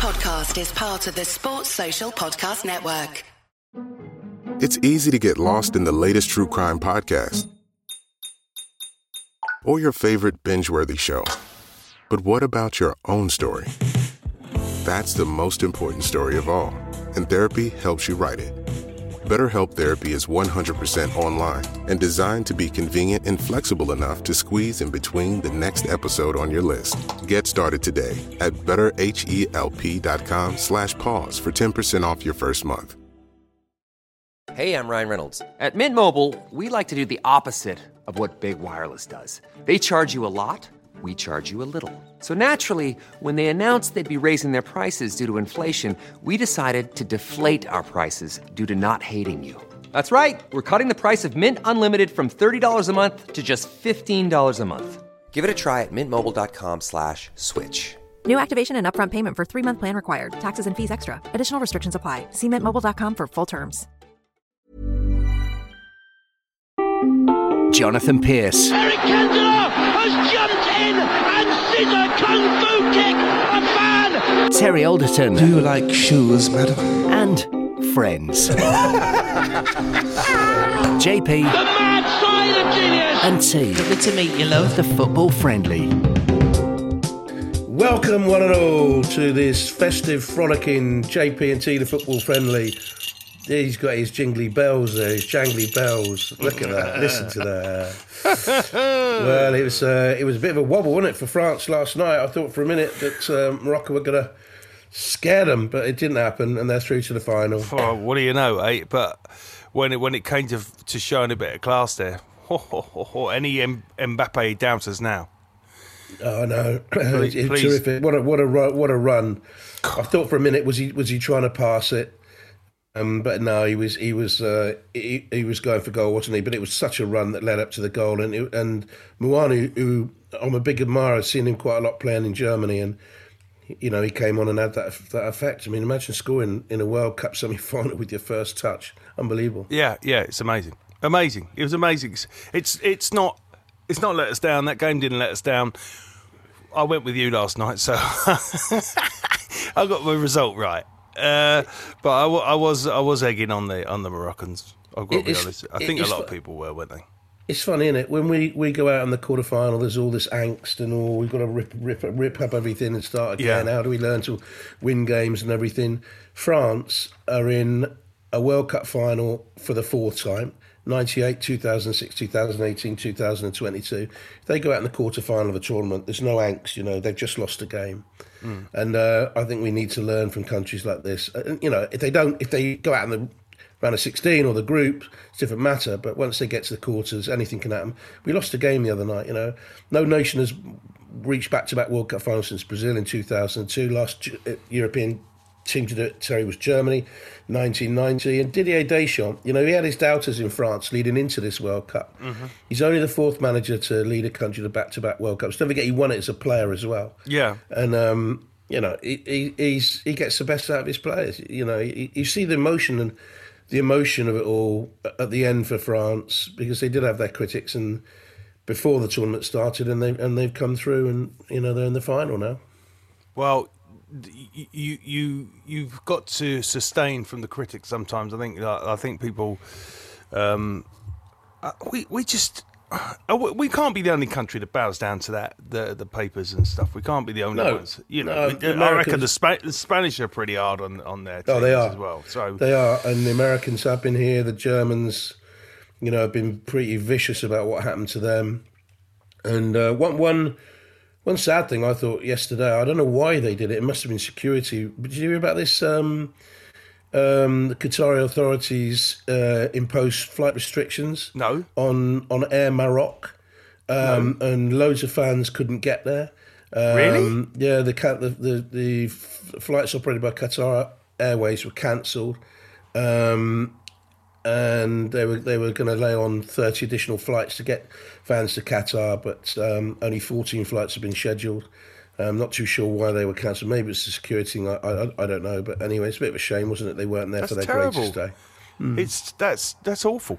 podcast is part of the Sports Social Podcast Network. It's easy to get lost in the latest true crime podcast or your favorite binge worthy show. But what about your own story? That's the most important story of all, and therapy helps you write it. BetterHelp Therapy is 100% online and designed to be convenient and flexible enough to squeeze in between the next episode on your list. Get started today at betterhelp.com slash pause for 10% off your first month. Hey, I'm Ryan Reynolds. At Mint Mobile, we like to do the opposite of what Big Wireless does. They charge you a lot, we charge you a little. So naturally, when they announced they'd be raising their prices due to inflation, we decided to deflate our prices due to not hating you. That's right. We're cutting the price of Mint Unlimited from $30 a month to just $15 a month. Give it a try at mintmobile.com slash switch. New activation and upfront payment for three month plan required. Taxes and fees extra. Additional restrictions apply. See mintmobile.com for full terms. Jonathan Pearce Eric Cantona has jumped in and scissor kung fu kick a fan. Terry Alderton Do you like shoes, madam? and friends. JP The mad side of genius. and T. Good to meet you, love. The football friendly. Welcome, one and all, to this festive, frolicking JP and T, the football friendly. He's got his jingly bells there, his jangly bells. Look at that! Listen to that. well, it was uh, it was a bit of a wobble, wasn't it, for France last night? I thought for a minute that uh, Morocco were going to scare them, but it didn't happen, and they're through to the final. Oh, what do you know, eh? But when it when it came to to showing a bit of class there, ho, ho, ho, ho, any M- Mbappe doubters now? Oh no, Please- it's terrific! What a what a run! What a run! I thought for a minute was he was he trying to pass it, um, but no, he was he was uh, he, he was going for goal, wasn't he? But it was such a run that led up to the goal, and it, and Muani, who I'm a big admirer, I've seen him quite a lot playing in Germany, and you know he came on and had that that effect. I mean, imagine scoring in a World Cup semi final with your first touch, unbelievable. Yeah, yeah, it's amazing, amazing. It was amazing. It's it's, not it's not let us down. That game didn't let us down. I went with you last night, so I got my result right. Uh, but I, I was I was egging on the on the Moroccans. I've got to be It's- honest. I think a lot of people were, weren't they? It's funny, isn't it? When we, we go out in the quarter final, there's all this angst and all we've got to rip rip rip up everything and start again. Yeah. How do we learn to win games and everything? France are in a World Cup final for the fourth time. 98, 2006, 2018, 2022. If they go out in the quarter final of a tournament, there's no angst, you know, they've just lost a game. And uh, I think we need to learn from countries like this. Uh, you know, if they don't, if they go out in the round of 16 or the group, it's a different matter. But once they get to the quarters, anything can happen. We lost a game the other night, you know. No nation has reached back to back World Cup finals since Brazil in 2002. Last uh, European team to do it, Terry, was Germany, 1990. And Didier Deschamps, you know, he had his doubters in France leading into this World Cup. He's only the fourth manager to lead a country to back to back World Cups. Don't forget, he won it as a player as well. Yeah. And um, you know, he, he he's he gets the best out of his players. You know, you, you see the emotion and the emotion of it all at the end for France because they did have their critics and before the tournament started, and they and they've come through, and you know they're in the final now. Well, you you you've got to sustain from the critics sometimes. I think I think people, um, uh, we we just. uh, we- can't be the only country that bows down to that the the papers and stuff. We can't be the only No, ones. You know, no, the I reckon the, Spa- the Spanish are pretty hard on on their Oh, they are as well. So They are, and the Americans have been here. The Germans, you know, have been pretty vicious about what happened to them. And uh, one one one sad thing I thought yesterday. I don't know why they did it. It must have been security. But did you hear about this? Um, um, the Qatari authorities uh, imposed flight restrictions. No. on on Air Maroc, um, and loads of fans couldn't get there. Um, Really? Yeah, the, the the the flights operated by Qatar Airways were cancelled, um, and they were they were going to lay on thirty additional flights to get fans to Qatar, but um, only fourteen flights have been scheduled. I'm not too sure why they were cancelled. Maybe it's the security thing. I, I, I don't know. But anyway, it's a bit of a shame, wasn't it? They weren't there That's for their terrible. greatest day. It's that's that's awful.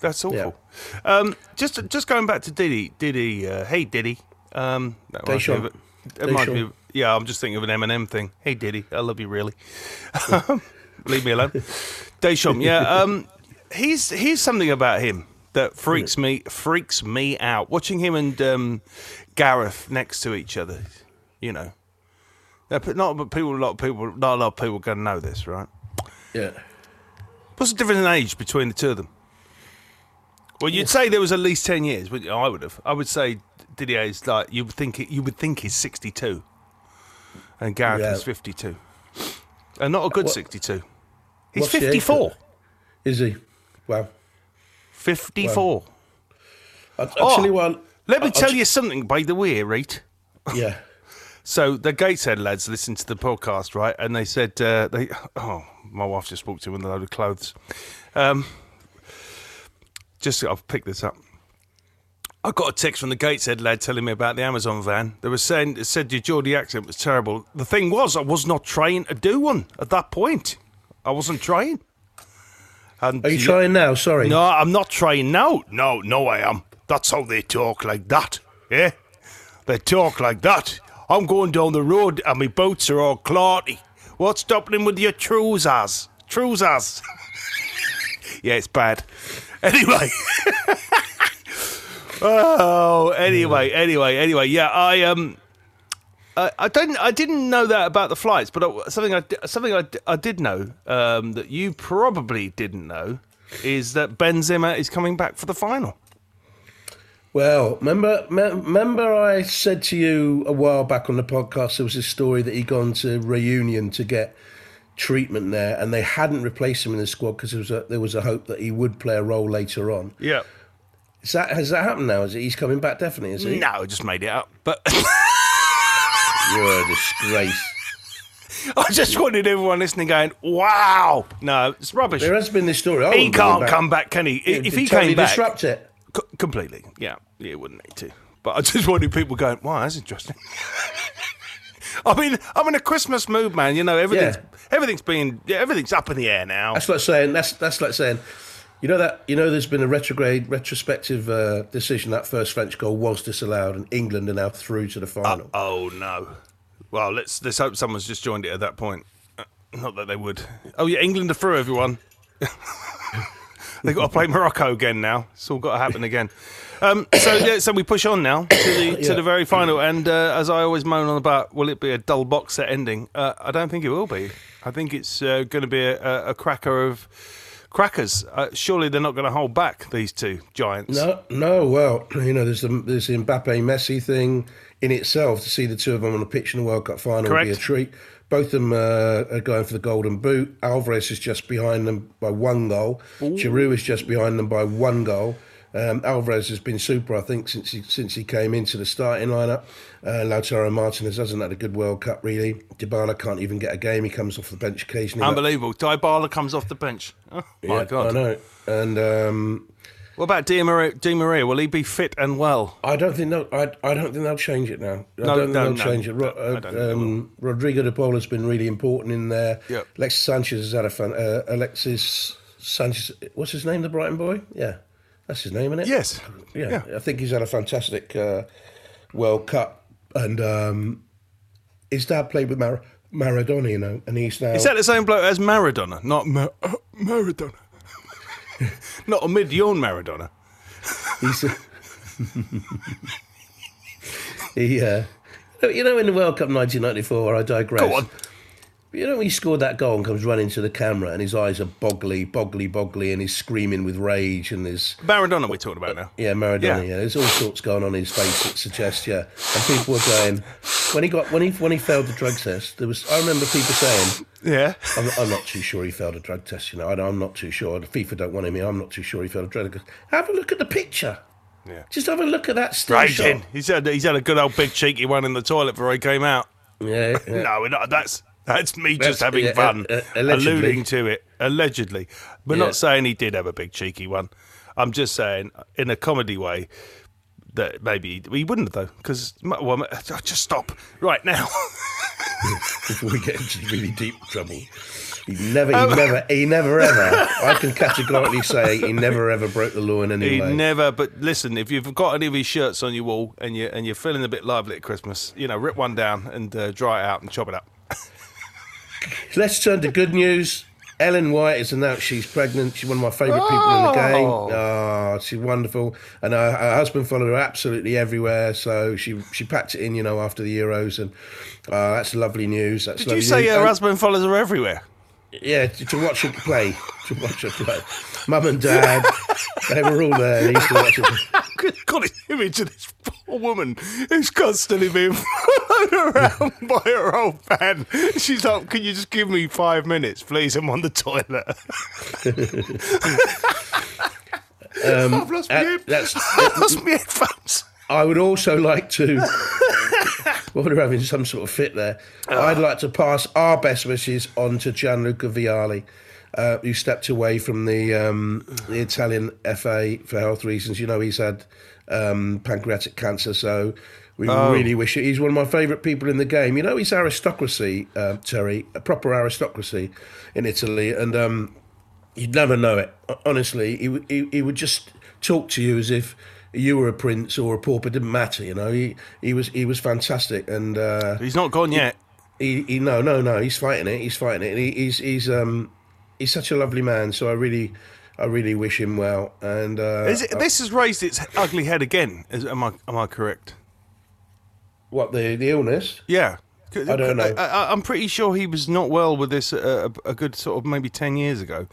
That's awful. Um, just just going back to Diddy, Diddy, uh, hey Diddy. Um, that it me of, Yeah, I'm just thinking of an Eminem thing. Hey, Diddy, I love you really. Leave me alone. Deschamps, yeah. Um, he's here's something about him that freaks me freaks me out. Watching him and um, Gareth next to each other, you know. Not but people, a lot of people, not a lot of people going to know this, right? Yeah. What's the difference in age between the two of them? Well, you'd say there was at least ten years. But I would have. I would say Didier is like you would think. You would think he's sixty-two, and Gareth Yeah. is fifty-two, and not a good What- sixty-two. He's fifty-four. Is he? Wow. 54. I, I Oh, what. Let me I- tell you something, by the way, right? Yeah. So the Gateshead lads listened to the podcast, right? And they said uh, they. Oh, my wife just walked in with a load of clothes. Um, just I've picked this up. I got a text from the Gateshead lad telling me about the Amazon van. They were saying it said your Geordie accent was terrible. The thing was, I was not trying to do one at that point. I wasn't trying. And Are you trying now? Sorry. No, I'm not trying now. No, no, I am. That's how they talk like that. Yeah? They talk like that. I'm going down the road and my boots are all clarty. What's stopping with your trousers? Trousers. yeah, it's bad. Anyway. oh, anyway, anyway, anyway. Yeah, I um I, I didn't. I didn't know that about the flights, but I, something I something I, I did know um, that you probably didn't know is that Benzema is coming back for the final. Well, remember, me- remember, I said to you a while back on the podcast there was a story that he'd gone to reunion to get treatment there, and they hadn't replaced him in the squad because there was a there was a hope that he would play a role later on. Yeah. Is that has that happened now? Is it he's coming back definitely? Is he? No, I just made it up. But You're a disgrace. I just wanted everyone listening going, "Wow!" No, it's rubbish. There has been this story. I he wouldn't bring can't back. come back, can he? It- if he totally came back, disrupt it. Co- completely. Yeah, yeah, wouldn't need to. But I just wanted people going, "Wow, that's interesting." I mean, I'm in a Christmas mood, man. You know, everything's everything's being yeah, everything's up in the air now. That's like saying that's that's like saying, you know that you know there's been a retrograde retrospective uh, decision that first French goal was disallowed and England are now through to the final. Oh no. Well, let's let's hope someone's just joined it at that point. Uh, Not that they would. Oh yeah, England are through, everyone. They've got to play Morocco again now. It's all got to happen again. Um, so yeah, so we push on now to the to Yeah. the very final. And uh, as I always moan on about, will it be a dull box set ending? Uh, I don't think it will be. I think it's uh, going to be a, a cracker of crackers. Uh, surely they're not going to hold back these two giants. No, no. Well, you know, there's the there's the Mbappe Messi thing in itself. To see the two of them on the pitch in the World Cup final would be a treat. Both of them uh, are going for the Golden Boot. Alvarez is just behind them by one goal. Giroud is just behind them by one goal. Um, Alvarez has been super, I think, since he since he came into the starting lineup. Uh, Lautaro Martinez hasn't had a good World Cup really. Dybala can't even get a game. He comes off the bench occasionally. Unbelievable. Dybala comes off the bench. Oh, my Yeah, God. I know. And um, What about Di Maria? Di Maria? Will he be fit and well? I don't think they'll, I, I don't think they'll change it now. I No, don't think no, they'll no. change it. Ro- I don't think they um, Rodrigo de Paul has been really important in there. Yep. Alexis Sanchez has had a fun. Uh, Alexis Sanchez, what's his name? The Brighton boy. Yeah, that's his name, isn't it? Yes. Yeah, Yeah. I think he's had a fantastic uh, World Cup, and um, his dad played with Mar- Maradona, you know, and he's now. Is that the same bloke as Maradona? Not Mar- uh, Maradona. Not a mid-yawn Maradona. He's he, uh, you know, in the World Cup 1994, I digress. Go on. You know, when he scored that goal and comes running to the camera, and his eyes are boggly, boggly, boggly, and he's screaming with rage, and there's Maradona we're talking about now. Uh, yeah, Maradona. Yeah. Yeah. there's all sorts going on in his face that suggest yeah. And people were going when he got when he when he failed the drug test. There was I remember people saying. Yeah. I'm, I'm not too sure he failed a drug test. You know, I, I'm not too sure. The FIFA don't want him here. I'm not too sure he failed a drug test. Have a look at the picture. Yeah. Just have a look at that still shot. Raging. He's had, he's had a good old big cheeky one in the toilet before he came out. Yeah, yeah. No, not, that's that's me That's- just having yeah, fun, uh, uh, alluding to it. Allegedly, we're Yeah. not saying he did have a big cheeky one. I'm just saying, in a comedy way, that maybe he wouldn't though. Because well, just stop right now. before we get into really deep trouble. He never, he never, he never ever. I can categorically say he never ever broke the law in any He way. He never. But listen, if you've got any of his shirts on your wall and you and you're feeling a bit lively at Christmas, you know, rip one down and uh, dry it out and chop it up. Let's turn to good news. Ellen White has announced she's pregnant. She's one of my favourite people in the game. Oh. Oh, she's wonderful. And her, her husband followed her absolutely everywhere. So she she packed it in, you know, after the Euros. And uh, that's lovely news. That's Did you say news. her And- husband follows her everywhere? Yeah, to, to watch her play. To watch her play. Mum and dad, they were all there. They used to watch her play. got an image of this poor woman who's constantly being followed around by her old man. She's like, "Can you just give me five minutes, please? I'm on the toilet." I've lost Uh, head. that's- I've lost my headphones. I would also like to, while we're having some sort of fit there, I'd like to pass our best wishes on to Gianluca Vialli, uh, who stepped away from the um, the Italian FA for health reasons. You know, he's had um, pancreatic cancer, so we really wish it. He's one of my favourite people in the game. You know, he's aristocracy, uh, Terry, a proper aristocracy in Italy, and. Um, You'd never know it. Honestly, he, would- he he would just talk to you as if you were a prince or a pauper. Didn't matter, you know. He he was he was fantastic, and uh, He's not gone yet. he, he no no no. He's fighting it. He's fighting it. And he, he's he's um he's such a lovely man. So I really I really wish him well. And uh, Is it, this has raised its ugly head again. Is, am I am I correct? what the the illness? Yeah. I don't know. I, am pretty sure he was not well with this uh, a, a good sort of maybe 10 years ago.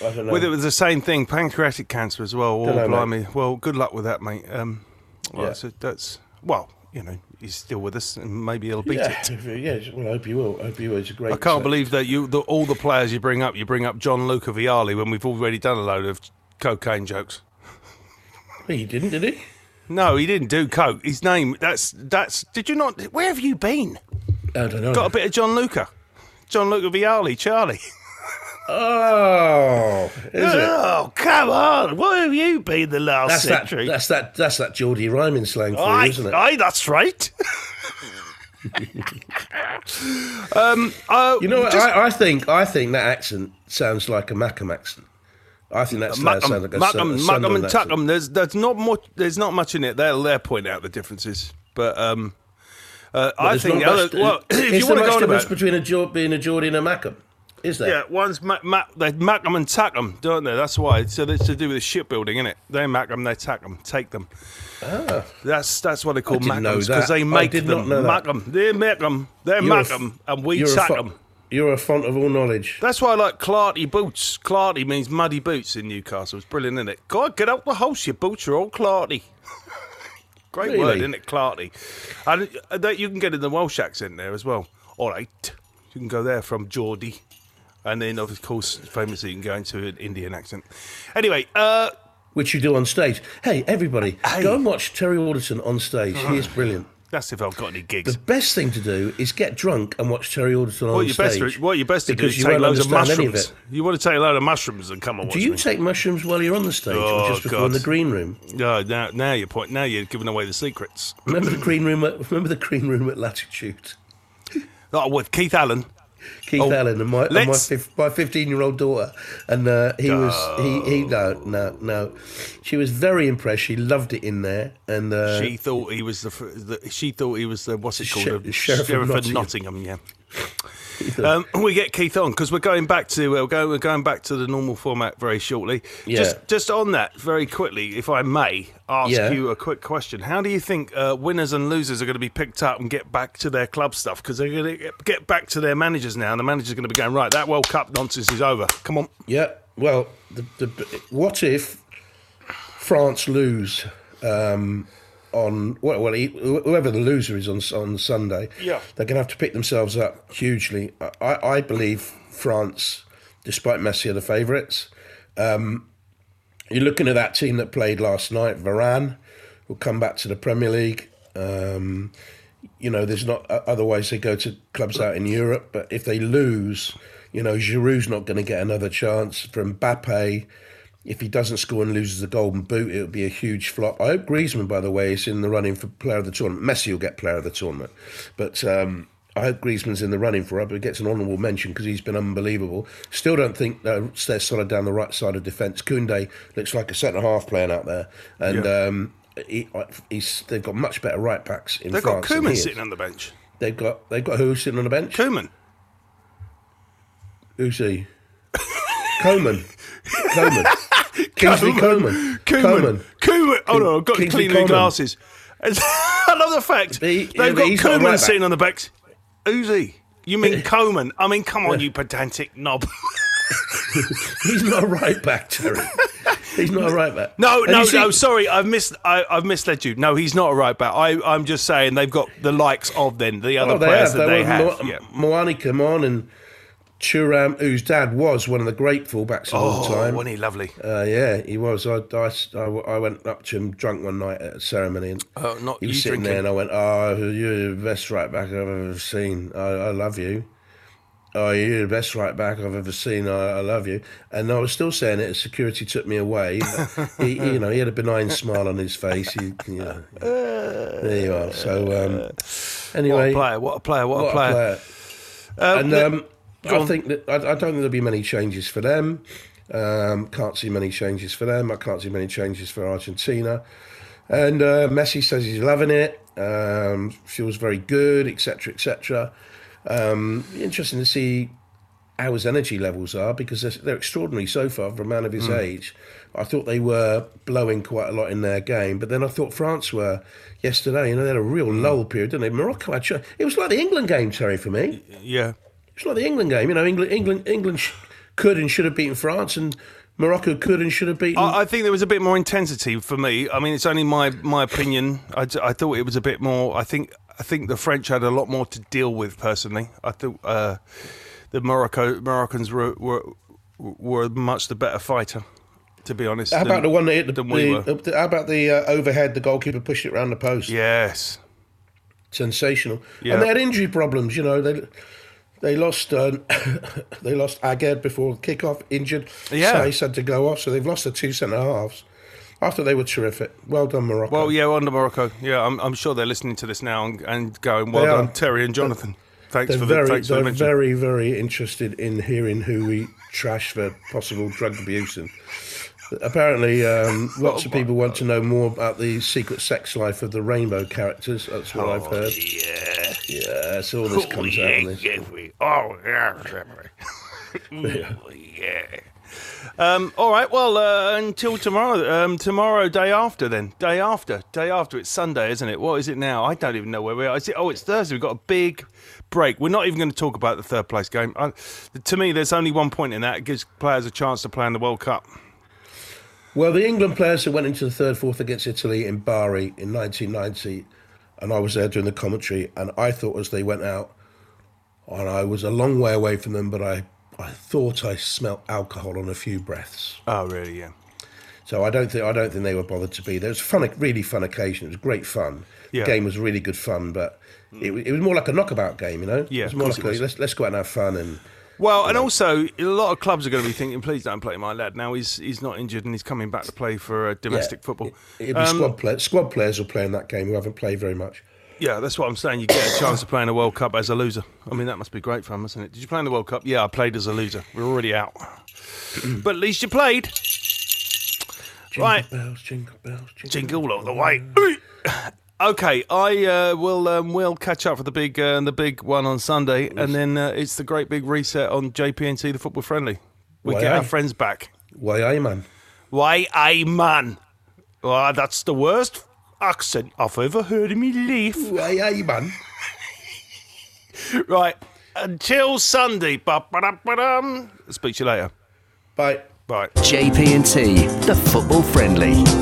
I don't know. With it was the same thing, pancreatic cancer as well. Oh, mate. blimey. Well, good luck with that, mate. Um, well, Yeah. so that's, well, you know, he's still with us and maybe he'll beat yeah, it. yeah. Well, I hope you will. I hope you will. It's a great. I can't uh, believe that you, the, all the players you bring up, you bring up Gianluca Vialli when we've already done a load of cocaine jokes. He didn't, did he? No, he didn't do coke. His name, that's, that's, did you not, where have you been? I don't know. Got a bit of Gianluca. John Luca Vialli, Charlie. Oh, is it? Oh, come on. Where have you been the last That's that. century? That's that. That's that Geordie rhyming slang for you, isn't it? aye, that's right. um, uh, You know, what, just- I, I think I think that accent sounds like a Mackem accent. I think that's that sounds like a, a Mackem Sunderland and. Tuckham. There's there's not much. There's not much in it. They'll they'll point out the differences, but um, uh, I think much- other, well, if you want to go on about, between a being a Geordie and a Mackem? Is there? yeah, one's Mac, Mac, they Mackham and Tuckham, don't they? That's why. So it's to do with the shipbuilding, isn't it? They Mackham, they Tuckham, take them. That's that's what they call Ah. didn't know because they make did them. not know that. Mackham, they're Mackham, they're You're a f- and we you're a fo- them. You're a font of all knowledge. That's why I like Clarty boots. Clarty means muddy boots in Newcastle. It's brilliant, isn't it? God, get out the house. Your boots are all Clarty. Great Really? word, isn't it? Clarty. And uh, that you can get in the Welsh accent there as well. All right, you can go there from Geordie, and then of course, famously, you can go into an Indian accent. Anyway, uh, Which you do on stage. Hey, everybody, Hey. go and watch Terry Alderton on stage. He is brilliant. that's if I've got any gigs. The best thing to do is get drunk and watch Terry Alderton on What you best stage. to, what you best to do because is you take loads of understand any of mushrooms. You want to take a load of mushrooms and come and watch Do you me. take mushrooms while you're on the stage Oh, or just before in the green room? No, now, now you're point. Now you're giving away the secrets. Remember the green room? At, remember the green room at Latitude? Oh, with Keith Allen. Keith Oh, Allen and my and my, fif- my 15 year old daughter, and uh, he was he he no no no, she was very impressed. She loved it in there, and uh, she thought he was the, the. She thought he was the. What's it called? Sher- the Sheriff of of Nottingham. Nottingham. Yeah. Um, we get Keith on because we're going back to uh, we're going we're going back to the normal format very shortly. Yeah. Just just on that very quickly, if I may ask Yeah. you a quick question: How do you think uh, winners and losers are going to be picked up and get back to their club stuff? Because they're going to get back to their managers now, and the manager's going to be going right. That World Cup nonsense is over. Come on. yeah. Well, the, the, what if France lose um, on well, well, he- whoever the loser is on on Sunday? Yeah. they're going to have to pick themselves up hugely. I, I believe France, despite Messi, are the favourites. Um, you're looking at that team that played last night. Varane will come back to the Premier League. Um, you know, there's not otherwise they go to clubs out in Europe. But if they lose, you know, Giroud's not going to get another chance. For Mbappe, if he doesn't score and loses the Golden Boot, it would be a huge flop. I hope Griezmann, by the way, is in the running for Player of the Tournament. Messi will get Player of the Tournament, but um, I hope Griezmann's in the running for it, but gets an honourable mention because he's been unbelievable. Still don't think uh, they're solid down the right side of defence. Koundé looks like a centre half playing out there, and Yeah. um, he, he's, they've got much better right backs in France. They've got. Coman sitting on the bench. They've got they've got who sitting on the bench? Coman. Who's he? Coleman. Coleman. Kingsley Coleman. Coman. Coman. Oh no, I've got to clean Coman. glasses. I love the fact he- they've got right sitting on the back. Who's he? You mean Coman? I mean, come on, you pedantic knob. He's not a right back, Terry. He's not a right back. No, And no, you see- no. Sorry, I've mis I, I've misled you. No, he's not a right back. I, I'm just saying they've got the likes of then the other Oh, players have. that they were have. Mo- yeah. Muani and Thuram, whose dad was one of the great fullbacks of all Oh, time. wasn't he lovely? Uh, yeah, he was. I, I, I went up to him drunk one night at a ceremony, and Oh, not he was sitting drinking. there, and I went, "Oh, you're the best right back I've ever seen. I, I love you. Oh, you're the best right back I've ever seen. I, I love you." And I was still saying it as security took me away. he, you know, he had a benign smile on his face. He, you know, there you are. So, um, What anyway, a player! What a player! What, what a player! Uh, and the- um, go I on. think that I, I don't think there'll be many changes for them. Um, can't see many changes for them. I can't see many changes for Argentina. And uh, Messi says he's loving it. Um, feels very good, etc., etc. Um, interesting to see how his energy levels are because they're, they're extraordinary so far for a man of his age. I thought they were blowing quite a lot in their game, but then I thought France were yesterday. You know, they had a real lull period, didn't they? Morocco had. It was like the England game, Terry, for me. yeah. It's like the England game. You know, England, England, England sh- could and should have beaten France, and Morocco could and should have beaten. I, I think there was a bit more intensity for me. I mean, it's only my my opinion. I, I thought it was a bit more. I think I think the French had a lot more to deal with personally. I thought uh, the Morocco Moroccans were, were were much the better fighter. To be honest, how than- about the one that hit the, we the- how about the uh, overhead? The goalkeeper pushed it around the post. Yes. sensational. Yeah. And they had injury problems. You know, they they lost uh, they lost Aguerd before kick-off, injured. Yeah. Saïss had to go off, so they've lost the two centre halves. I thought they were terrific. Well done, Morocco. Well, yeah, under Morocco. Yeah, I'm, I'm sure they're listening to this now and, and going, "Well They done, are. Terry and Jonathan." Thanks they're for the very, thanks for the they're mention. very, very interested in hearing who we trash for possible drug abuse. And apparently, um, lots Oh of people want to know more about the secret sex life of the rainbow characters. That's what I've heard. Yeah. Yeah, so all this comes out on this. Oh yeah. yeah. Um, all right. Well, uh, until tomorrow. Um, tomorrow, day after. Then day after. Day after. It's Sunday, isn't it? What is it now? I don't even know where we are. Is it, oh, it's Thursday. We've got a big break. We're not even going to talk about the third place game. I, to me, there's only one point in that. It gives players a chance to play in the World Cup. Well, the England players who went into the third, fourth against Italy in Bari in 1990, and I was there doing the commentary, and I thought as they went out, and I was a long way away from them, but I, I thought I smelt alcohol on a few breaths. Oh, really? Yeah. So I don't think I don't think they were bothered to be there. It was a fun, really fun occasion. It was great fun. Yeah. The game was really good fun, but it, it was more like a knockabout game, you know. Yeah, it was more like. A, let's let's go out and have fun and. Well, and also a lot of clubs are going to be thinking, "Please don't play my lad." Now he's he's not injured and he's coming back to play for uh, domestic Yeah, football. It, it'll be Um, squad play, Squad players will play in that game who haven't played very much. Yeah, that's what I'm saying. You get a chance to play in a World Cup as a loser. I mean, that must be great fun, isn't it? Did you play in the World Cup? Yeah, I played as a loser. We're already out. but at least you played. Jingle Right. bells, jingle bells, jingle, Jingle all the way. Okay, I uh, will um, we'll catch up for the big uh, the big one on Sunday, and then uh, it's the great big reset on JPNT, the football friendly. We Why, get our friends back. Why, aye, man. Why, aye, man. Well, that's the worst accent I've ever heard in my life. Why, aye, man. Right, until Sunday. Ba-ba-da-ba-dum. Speak to you later. Bye. Bye. JP&T, the football friendly.